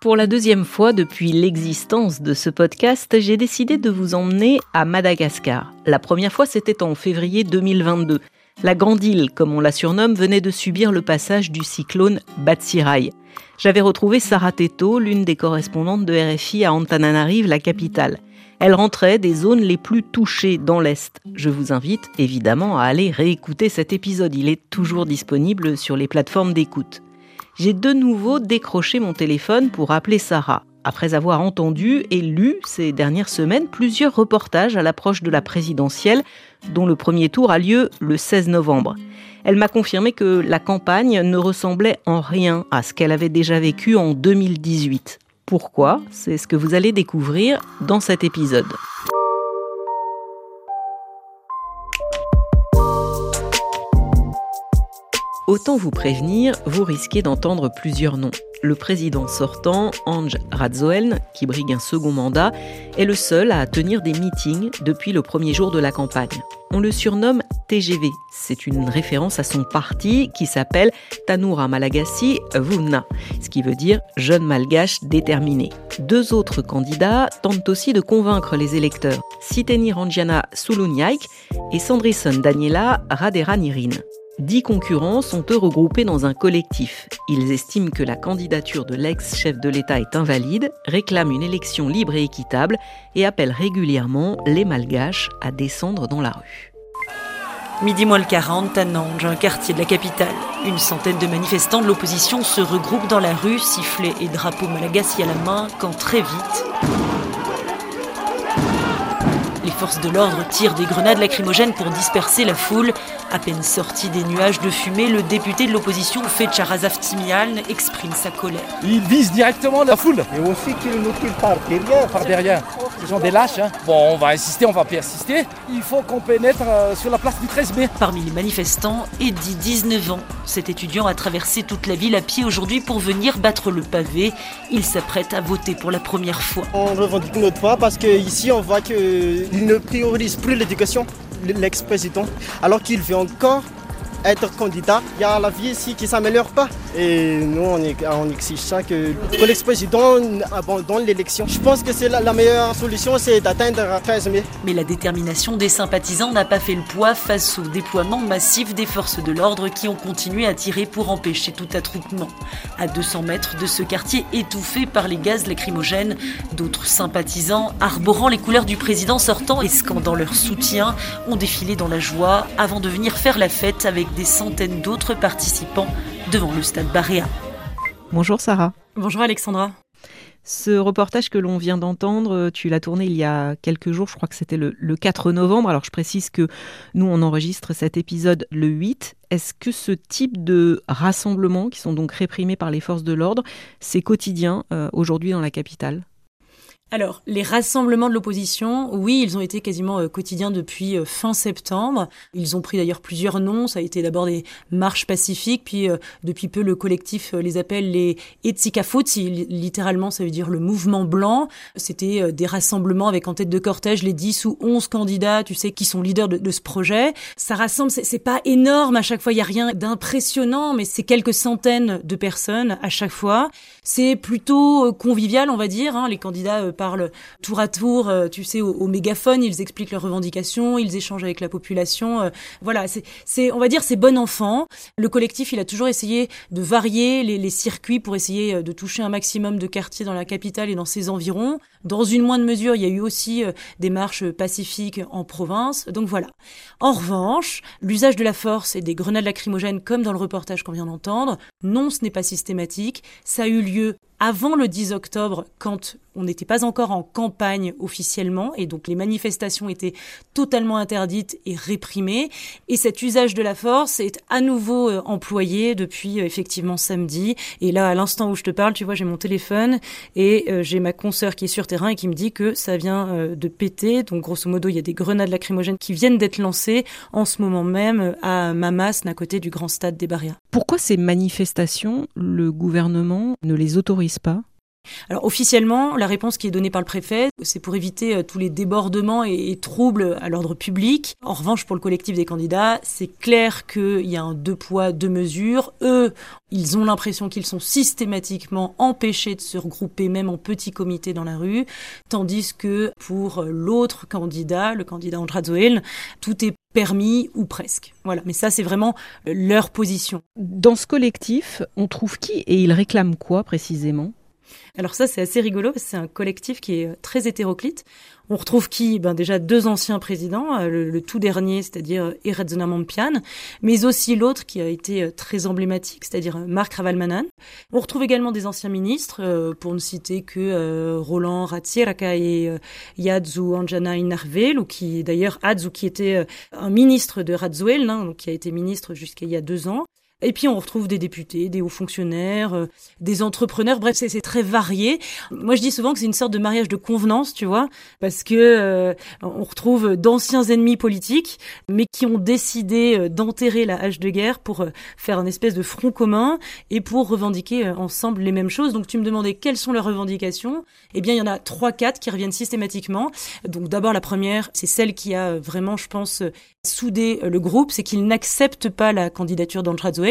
Pour la deuxième fois depuis l'existence de ce podcast, j'ai décidé de vous emmener à Madagascar. La première fois, c'était en février 2022. La Grande Île, comme on la surnomme, venait de subir le passage du cyclone Batsirai. J'avais retrouvé Sarah Teto, l'une des correspondantes de RFI à Antananarive, la capitale. Elle rentrait des zones les plus touchées dans l'Est. Je vous invite évidemment à aller réécouter cet épisode. Il est toujours disponible sur les plateformes d'écoute j'ai de nouveau décroché mon téléphone pour appeler Sarah. Après avoir entendu et lu ces dernières semaines plusieurs reportages à l'approche de la présidentielle, dont le premier tour a lieu le 16 novembre. Elle m'a confirmé que la campagne ne ressemblait en rien à ce qu'elle avait déjà vécu en 2018. Pourquoi C'est ce que vous allez découvrir dans cet épisode. Autant vous prévenir, vous risquez d'entendre plusieurs noms. Le président sortant, Ange Radzoeln, qui brigue un second mandat, est le seul à tenir des meetings depuis le premier jour de la campagne. On le surnomme TGV. C'est une référence à son parti qui s'appelle Tanoura Malagasy Vuna, ce qui veut dire jeune malgache déterminé. Deux autres candidats tentent aussi de convaincre les électeurs, Siteni Ranjana Sulunyaik et Sandrison Daniela Raderanirin. Dix concurrents sont eux regroupés dans un collectif. Ils estiment que la candidature de l'ex-chef de l'État est invalide, réclament une élection libre et équitable et appellent régulièrement les Malgaches à descendre dans la rue. Midi moins le 40, à Nantes, un quartier de la capitale. Une centaine de manifestants de l'opposition se regroupent dans la rue, sifflets et drapeaux malagasy à la main, quand très vite... Les forces de l'ordre tirent des grenades lacrymogènes pour disperser la foule. À peine sorti des nuages de fumée, le député de l'opposition, Fecharazaf Timian, exprime sa colère. Il vise directement la foule. Et aussi qu'il nous tire par derrière. Par derrière. Ce sont des lâches. Hein. Bon, on va insister, on va persister. Il faut qu'on pénètre euh, sur la place du 13 mai. Parmi les manifestants, Eddie, 19 ans. Cet étudiant a traversé toute la ville à pied aujourd'hui pour venir battre le pavé. Il s'apprête à voter pour la première fois. On revendique notre foi parce qu'ici, on voit qu'il ne priorise plus l'éducation l'ex-président, alors qu'il veut encore être candidat. Il y a la vie ici qui ne s'améliore pas. Et nous, on, exige ça, que, l'ex-président abandonne l'élection. Je pense que c'est la, meilleure solution, c'est d'atteindre 13 mai. Mais la détermination des sympathisants n'a pas fait le poids face au déploiement massif des forces de l'ordre qui ont continué à tirer pour empêcher tout attroupement. À 200 mètres de ce quartier étouffé par les gaz lacrymogènes, d'autres sympathisants, arborant les couleurs du président sortant et scandant leur soutien, ont défilé dans la joie avant de venir faire la fête avec des centaines d'autres participants devant le stade Barréa. Bonjour Sarah. Bonjour Alexandra. Ce reportage que l'on vient d'entendre, tu l'as tourné il y a quelques jours, je crois que c'était le, 4 novembre. Alors je précise que nous, on enregistre cet épisode le 8. Est-ce que ce type de rassemblements, qui sont donc réprimés par les forces de l'ordre, c'est quotidien euh, aujourd'hui dans la capitale? Alors, les rassemblements de l'opposition, oui, ils ont été quasiment euh, quotidiens depuis euh, fin septembre. Ils ont pris d'ailleurs plusieurs noms. Ça a été d'abord des marches pacifiques, puis euh, depuis peu le collectif les appelle les Etsikafutsi. Littéralement, ça veut dire le mouvement blanc. C'était des rassemblements avec en tête de cortège les 10 ou 11 candidats, tu sais, qui sont leaders de, de ce projet. Ça rassemble, c'est pas énorme à chaque fois, il y a rien d'impressionnant, mais c'est quelques centaines de personnes à chaque fois. C'est plutôt convivial, on va dire. Hein. Les candidats parlent tour à tour, euh, tu sais, au, mégaphone, ils expliquent leurs revendications, ils échangent avec la population. Euh, voilà, c'est, on va dire, c'est bon enfant. Le collectif, il a toujours essayé de varier les, circuits pour essayer euh, de toucher un maximum de quartiers dans la capitale et dans ses environs. Dans une moindre mesure, il y a eu aussi des marches pacifiques en province. Donc voilà. En revanche, l'usage de la force et des grenades lacrymogènes, comme dans le reportage qu'on vient d'entendre, non, ce n'est pas systématique. Ça a eu lieu avant le 10 octobre, quand on n'était pas encore en campagne officiellement, et donc les manifestations étaient totalement interdites et réprimées, et cet usage de la force est à nouveau euh, employé depuis euh, effectivement samedi. Et là, à l'instant où je te parle, tu vois, j'ai mon téléphone et euh, j'ai ma consoeur qui est sur terrain et qui me dit que ça vient de péter. Donc grosso modo, il y a des grenades lacrymogènes qui viennent d'être lancées en ce moment même à Mamas, à côté du grand stade des Barrières. Pourquoi ces manifestations, le gouvernement ne les autorise pas? Alors officiellement, la réponse qui est donnée par le préfet, c'est pour éviter euh, tous les débordements et, troubles à l'ordre public. En revanche, pour le collectif des candidats, c'est clair qu'il y a un deux poids, deux mesures. Eux, ils ont l'impression qu'ils sont systématiquement empêchés de se regrouper même en petits comités dans la rue, tandis que pour l'autre candidat, le candidat Andrazoel, tout est permis ou presque. Voilà, mais ça c'est vraiment leur position. Dans ce collectif, on trouve qui et ils réclament quoi précisément? Alors ça, c'est assez rigolo c'est un collectif qui est euh, très hétéroclite. On retrouve qui? Ben déjà deux anciens présidents, euh, le, tout dernier, c'est-à-dire Eredzona Mampian, mais aussi l'autre qui a été euh, très emblématique, c'est-à-dire Marc Ravalmanan. On retrouve également des anciens ministres, pour ne citer que Roland Ratsiraka et Yadzu Anjana Inarvel, ou qui d'ailleurs Adzu qui était un ministre de Radzuel, hein, qui a été ministre jusqu'à il y a deux ans. Et puis on retrouve des députés, des hauts fonctionnaires, euh, des entrepreneurs. Bref, c'est très varié. Moi, je dis souvent que c'est une sorte de mariage de convenance, tu vois, parce que euh, on retrouve d'anciens ennemis politiques, mais qui ont décidé euh, d'enterrer la hache de guerre pour faire un espèce de front commun et pour revendiquer ensemble les mêmes choses. Donc, tu me demandais quelles sont leurs revendications. Eh bien, il y en a trois, quatre qui reviennent systématiquement. Donc, d'abord, la première, c'est celle qui a vraiment, je pense, soudé le groupe, c'est qu'ils n'acceptent pas la candidature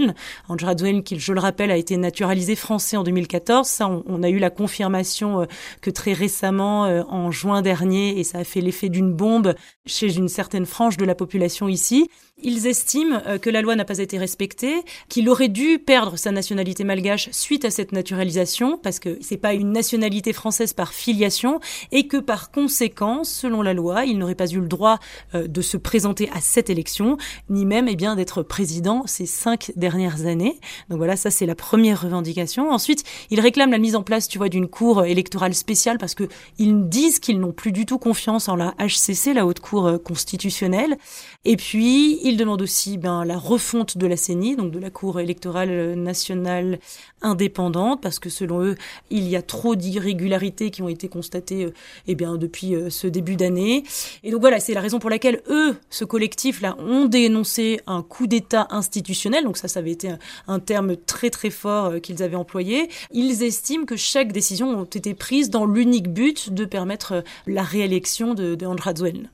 d'Andra Andra qui, je le rappelle, a été naturalisé français en 2014. Ça, on, a eu la confirmation euh, que très récemment, euh, en juin dernier, et ça a fait l'effet d'une bombe chez une certaine frange de la population ici. Ils estiment euh, que la loi n'a pas été respectée, qu'il aurait dû perdre sa nationalité malgache suite à cette naturalisation, parce que c'est pas une nationalité française par filiation, et que par conséquent, selon la loi, il n'aurait pas eu le droit de se présenter à cette élection, ni même eh bien d'être président ces cinq dernières dernières années. Donc voilà, ça c'est la première revendication. Ensuite, ils réclament la mise en place, tu vois, d'une cour électorale spéciale parce que ils disent qu'ils n'ont plus du tout confiance en la HCC, la haute cour euh, constitutionnelle. Et puis, ils demandent aussi ben, la refonte de la CENI, donc de la cour électorale nationale indépendante, parce que selon eux, il y a trop d'irrégularités qui ont été constatées euh, eh bien, depuis euh, ce début d'année. Et donc voilà, c'est la raison pour laquelle eux, ce collectif-là, ont dénoncé un coup d'État institutionnel. Donc ça, ça avait été un, terme très très fort euh, qu'ils avaient employé. Ils estiment que chaque décision a été prise dans l'unique but de permettre la réélection de, de Andrzej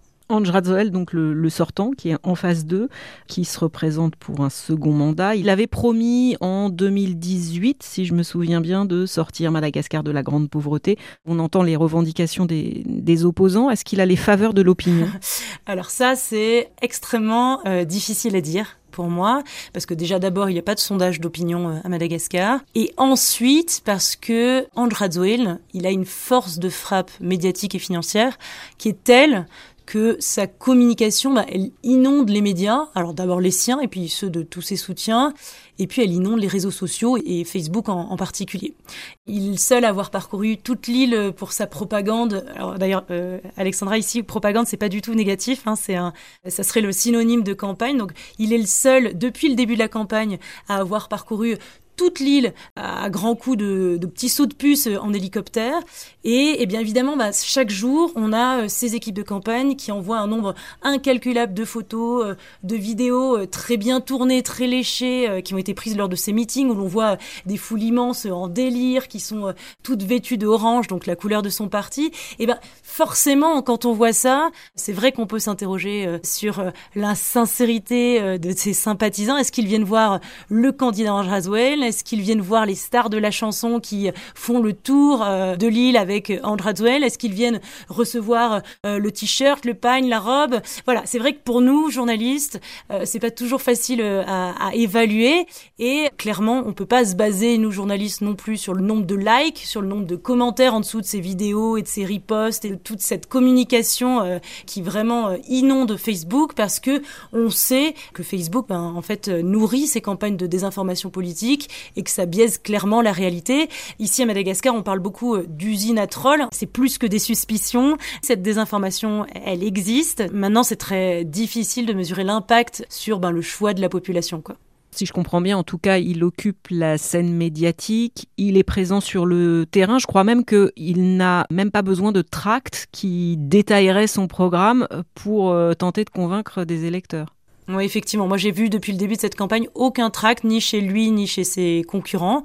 donc le, sortant, qui est en phase 2, qui se représente pour un second mandat. Il avait promis en 2018, si je me souviens bien, de sortir Madagascar de la grande pauvreté. On entend les revendications des, opposants. Est-ce qu'il a les faveurs de l'opinion? Alors ça, c'est extrêmement euh, difficile à dire pour moi, parce que déjà d'abord il n'y a pas de sondage d'opinion euh, à Madagascar, et ensuite parce que Andrzej il a une force de frappe médiatique et financière qui est telle que sa communication, bah, elle inonde les médias, alors d'abord les siens et puis ceux de tous ses soutiens, et puis elle inonde les réseaux sociaux et Facebook en, particulier. Il seul avoir parcouru toute l'île pour sa propagande. Alors d'ailleurs, euh, Alexandra ici, propagande, c'est pas du tout négatif, hein, c'est un, ça serait le synonyme de campagne. Donc il est le seul depuis le début de la campagne à avoir parcouru toute l'île à grands coups de, petits sauts de puce en hélicoptère. Et, eh bien évidemment, bah, chaque jour, on a euh, ces équipes de campagne qui envoient un nombre incalculable de photos, euh, de vidéos euh, très bien tournées, très léchées, qui ont été prises lors de ces meetings où l'on voit des foules immenses en délire, qui sont toutes vêtues de orange, donc la couleur de son parti. Et eh ben forcément, quand on voit ça, c'est vrai qu'on peut s'interroger sur la sincérité de ces sympathisants. Est-ce qu'ils viennent voir le candidat Ange est-ce qu'ils viennent voir les stars de la chanson qui font le tour euh, de l'île avec Andra Duel Est-ce qu'ils viennent recevoir euh, le t-shirt, le pagne, la robe? Voilà, c'est vrai que pour nous, journalistes, euh, c'est pas toujours facile à, évaluer. Et clairement, on peut pas se baser, nous journalistes non plus, sur le nombre de likes, sur le nombre de commentaires en dessous de ces vidéos et de ces reposts et toute cette communication qui vraiment inonde Facebook parce que on sait que Facebook, ben, en fait, nourrit ces campagnes de désinformation politique et que ça biaise clairement la réalité. Ici à Madagascar, on parle beaucoup euh, d'usines à trolls. C'est plus que des suspicions. Cette désinformation, elle existe. Maintenant, c'est très difficile de mesurer l'impact sur ben, le choix de la population. Si je comprends bien, en tout cas, il occupe la scène médiatique, il est présent sur le terrain. Je crois même qu'il n'a même pas besoin de tracts qui détailleraient son programme pour euh, tenter de convaincre des électeurs. Oui, effectivement. Moi, j'ai vu depuis le début de cette campagne aucun tract, ni chez lui, ni chez ses concurrents.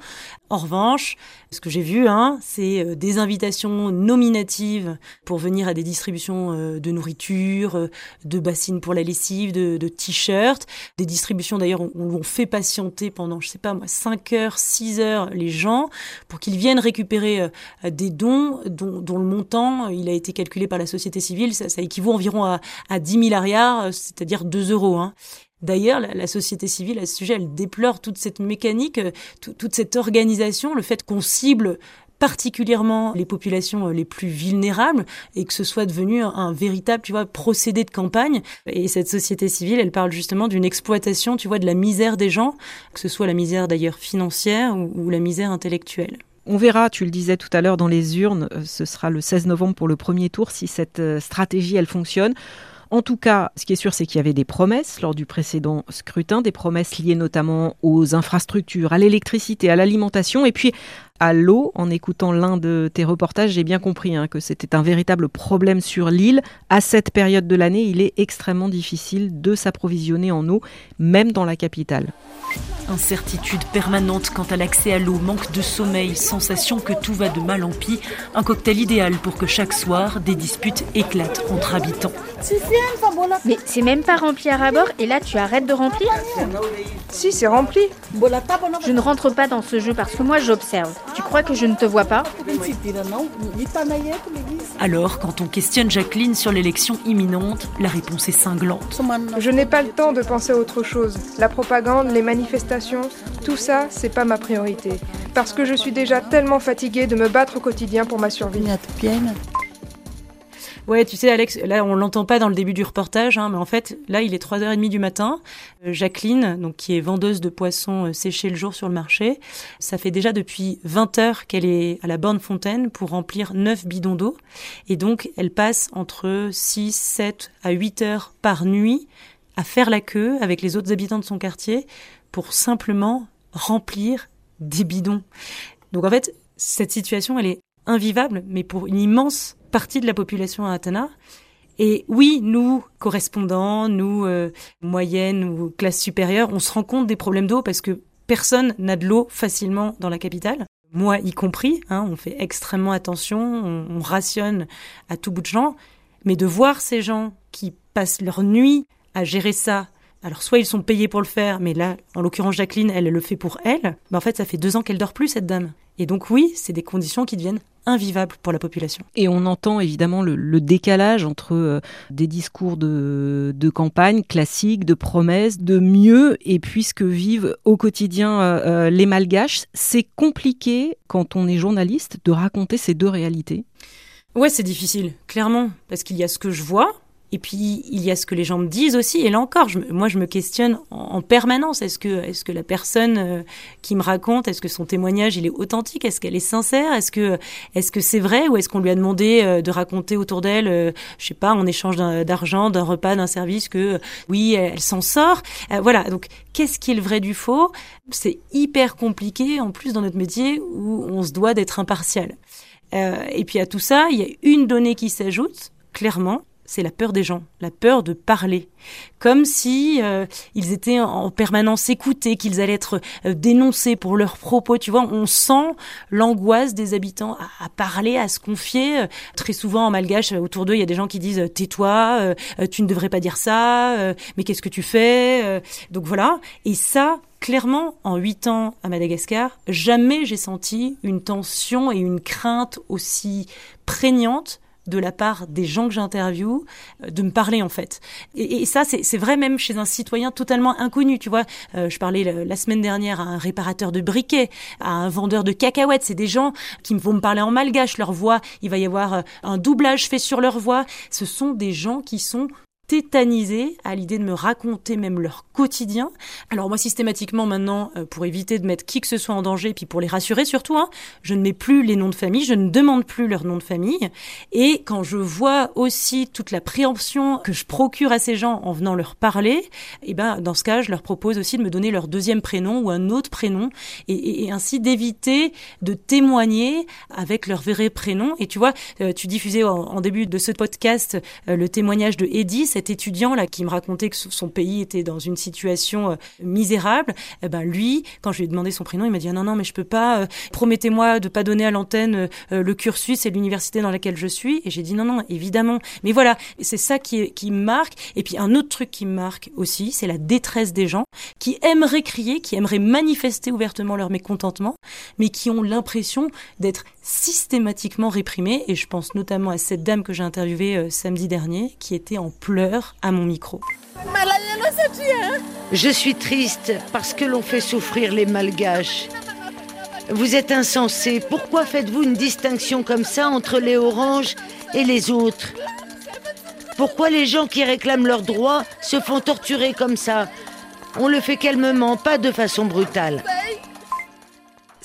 En revanche, ce que j'ai vu, hein, c'est euh, des invitations nominatives pour venir à des distributions euh, de nourriture, euh, de bassines pour la lessive, de, t-shirts, des distributions d'ailleurs où on fait patienter pendant, je sais pas moi, 5 heures, 6 heures les gens pour qu'ils viennent récupérer des dons dont, le montant, il a été calculé par la société civile, ça, équivaut environ à, à 10 000 arias, c'est-à-dire 2 euros. Hein. D'ailleurs, la, société civile à ce sujet, elle déplore toute cette mécanique, euh, toute cette organisation, le fait qu'on cible particulièrement les populations euh, les plus vulnérables et que ce soit devenu un, véritable, tu vois, procédé de campagne. Et cette société civile, elle parle justement d'une exploitation, tu vois, de la misère des gens, que ce soit la misère d'ailleurs financière ou la misère intellectuelle. On verra, tu le disais tout à l'heure, dans les urnes, euh, ce sera le 16 novembre pour le premier tour, si cette stratégie, elle fonctionne. En tout cas, ce qui est sûr, c'est qu'il y avait des promesses lors du précédent scrutin, des promesses liées notamment aux infrastructures, à l'électricité, à l'alimentation, et puis à l'eau. En écoutant l'un de tes reportages, j'ai bien compris hein, que c'était un véritable problème sur l'île. À cette période de l'année, il est extrêmement difficile de s'approvisionner en eau, même dans la capitale. Incertitude permanente quant à l'accès à l'eau, manque de sommeil, sensation que tout va de mal en pis, un cocktail idéal pour que chaque soir, des disputes éclatent entre habitants. Mais c'est même pas rempli à rabord et là tu arrêtes de remplir? Si, c'est rempli. Je ne rentre pas dans ce jeu parce que moi j'observe. Tu crois que je ne te vois pas? Alors, quand on questionne Jacqueline sur l'élection imminente, la réponse est cinglante. Je n'ai pas le temps de penser à autre chose. La propagande, les manifestations, tout ça, c'est pas ma priorité. Parce que je suis déjà tellement fatiguée de me battre au quotidien pour ma survie. Ouais, tu sais, Alex, là, on l'entend pas dans le début du reportage, hein, mais en fait, là, il est 3h30 du matin. Euh, Jacqueline, donc, qui est vendeuse de poissons euh, séchés le jour sur le marché, ça fait déjà depuis 20 heures qu'elle est à la borne fontaine pour remplir 9 bidons d'eau. Et donc, elle passe entre 6, 7 à 8 heures par nuit à faire la queue avec les autres habitants de son quartier pour simplement remplir des bidons. Donc, en fait, cette situation, elle est invivable, mais pour une immense partie de la population à Athena. Et oui, nous, correspondants, nous, euh, moyennes ou classe supérieure, on se rend compte des problèmes d'eau parce que personne n'a de l'eau facilement dans la capitale. Moi y compris, hein, on fait extrêmement attention, on, on rationne à tout bout de champ. Mais de voir ces gens qui passent leur nuit à gérer ça, alors soit ils sont payés pour le faire, mais là, en l'occurrence Jacqueline, elle le fait pour elle. Mais en fait, ça fait deux ans qu'elle dort plus cette dame. Et donc oui, c'est des conditions qui deviennent invivables pour la population. Et on entend évidemment le, décalage entre euh, des discours de, campagne classiques, de promesses, de mieux, et puis ce que vivent au quotidien euh, euh, les Malgaches. C'est compliqué quand on est journaliste de raconter ces deux réalités. Ouais, c'est difficile, clairement, parce qu'il y a ce que je vois, et puis il y a ce que les gens me disent aussi. Et là encore, je, moi je me questionne en, permanence. Est-ce que, est-ce que la personne euh, qui me raconte, est-ce que son témoignage il est authentique? Est-ce qu'elle est sincère? Est-ce que, est-ce que c'est vrai? Ou est-ce qu'on lui a demandé euh, de raconter autour d'elle, euh, je sais pas, en échange d'argent, d'un repas, d'un service, que oui, elle, s'en sort? voilà. Donc qu'est-ce qui est le vrai du faux? C'est hyper compliqué en plus dans notre métier où on se doit d'être impartial. et puis à tout ça, il y a une donnée qui s'ajoute clairement c'est la peur des gens, la peur de parler, comme si euh, ils étaient en permanence écoutés, qu'ils allaient être euh, dénoncés pour leurs propos. Tu vois, on sent l'angoisse des habitants à, parler, à se confier. Très souvent en malgache, autour d'eux, il y a des gens qui disent tais-toi, euh, tu ne devrais pas dire ça, mais qu'est-ce que tu fais Donc voilà. Et ça, clairement, en huit ans à Madagascar, jamais j'ai senti une tension et une crainte aussi prégnante de la part des gens que j'interviewe euh, de me parler en fait. Et, ça, c'est vrai même chez un citoyen totalement inconnu. Tu vois, euh, je parlais la, semaine dernière à un réparateur de briquets, à un vendeur de cacahuètes. C'est des gens qui vont me parler en malgache. Leur voix, il va y avoir euh, un doublage fait sur leur voix. Ce sont des gens qui sont tétanisés à l'idée de me raconter même leur quotidien. Alors moi systématiquement maintenant, euh, pour éviter de mettre qui que ce soit en danger, puis pour les rassurer surtout, hein, je ne mets plus les noms de famille, je ne demande plus leur nom de famille. Et quand je vois aussi toute la préemption que je procure à ces gens en venant leur parler, eh ben dans ce cas, je leur propose aussi de me donner leur deuxième prénom ou un autre prénom, et, ainsi d'éviter de témoigner avec leur vrai prénom. Et tu vois, euh, tu diffusais en, début de ce podcast euh, le témoignage de Eddie, cet étudiant là qui me racontait que son pays était dans une situation euh, misérable, eh ben lui, quand je lui ai demandé son prénom, il m'a dit ah non non mais je peux pas. Euh, promettez-moi de pas donner à l'antenne le cursus et l'université dans laquelle je suis. Et j'ai dit non non évidemment. Mais voilà, c'est ça qui qui me marque. Et puis un autre truc qui me marque aussi, c'est la détresse des gens qui aimeraient crier, qui aimeraient manifester ouvertement leur mécontentement, mais qui ont l'impression d'être systématiquement réprimés. Et je pense notamment à cette dame que j'ai interviewée euh, samedi dernier, qui était en pleurs à mon micro. Je suis triste parce que l'on fait souffrir les malgaches. Vous êtes insensé. Pourquoi faites-vous une distinction comme ça entre les oranges et les autres? Pourquoi les gens qui réclament leurs droits se font torturer comme ça? On le fait calmement, pas de façon brutale.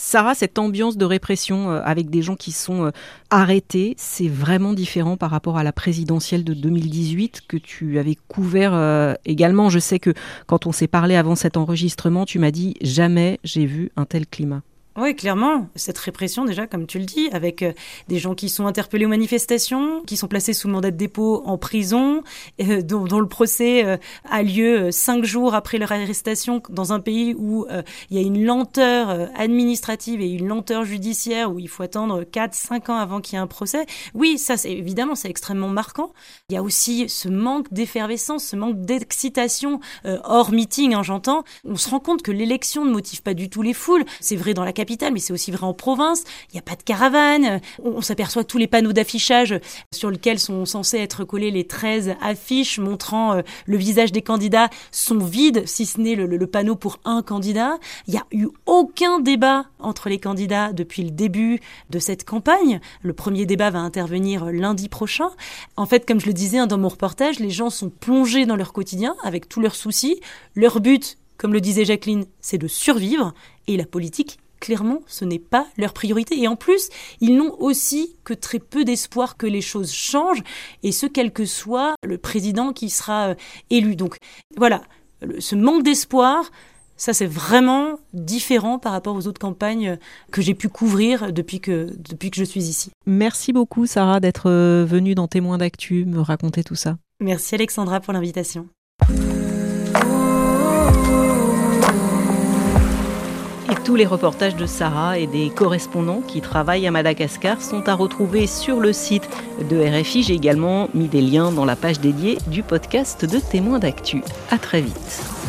Sarah, cette ambiance de répression euh, avec des gens qui sont euh, arrêtés, c'est vraiment différent par rapport à la présidentielle de 2018 que tu avais couvert euh, également. Je sais que quand on s'est parlé avant cet enregistrement, tu m'as dit jamais j'ai vu un tel climat. Oui, clairement. Cette répression, déjà, comme tu le dis, avec euh, des gens qui sont interpellés aux manifestations, qui sont placés sous mandat de dépôt en prison, euh, dont, le procès euh, a lieu cinq jours après leur arrestation dans un pays où il y a une lenteur administrative et une lenteur judiciaire où il faut attendre quatre, cinq ans avant qu'il y ait un procès. Oui, ça, c'est évidemment, c'est extrêmement marquant. Il y a aussi ce manque d'effervescence, ce manque d'excitation hors meeting, hein, j'entends. On se rend compte que l'élection ne motive pas du tout les foules. C'est vrai dans la mais c'est aussi vrai en province. Il n'y a pas de caravane. On, s'aperçoit que tous les panneaux d'affichage sur lesquels sont censés être collés les 13 affiches montrant euh, le visage des candidats sont vides, si ce n'est le, panneau pour un candidat. Il n'y a eu aucun débat entre les candidats depuis le début de cette campagne. Le premier débat va intervenir lundi prochain. En fait, comme je le disais hein, dans mon reportage, les gens sont plongés dans leur quotidien avec tous leurs soucis. Leur but, comme le disait Jacqueline, c'est de survivre et la politique clairement, ce n'est pas leur priorité. Et en plus, ils n'ont aussi que très peu d'espoir que les choses changent, et ce, quel que soit le président qui sera euh, élu. Donc voilà, ce manque d'espoir, ça, c'est vraiment différent par rapport aux autres campagnes que j'ai pu couvrir depuis que, depuis que je suis ici. Merci beaucoup, Sarah, d'être euh, venue dans Témoins d'actu, me raconter tout ça. Merci, Alexandra, pour l'invitation. Tous les reportages de Sarah et des correspondants qui travaillent à Madagascar sont à retrouver sur le site de RFI. J'ai également mis des liens dans la page dédiée du podcast de Témoins d'actu. À très vite.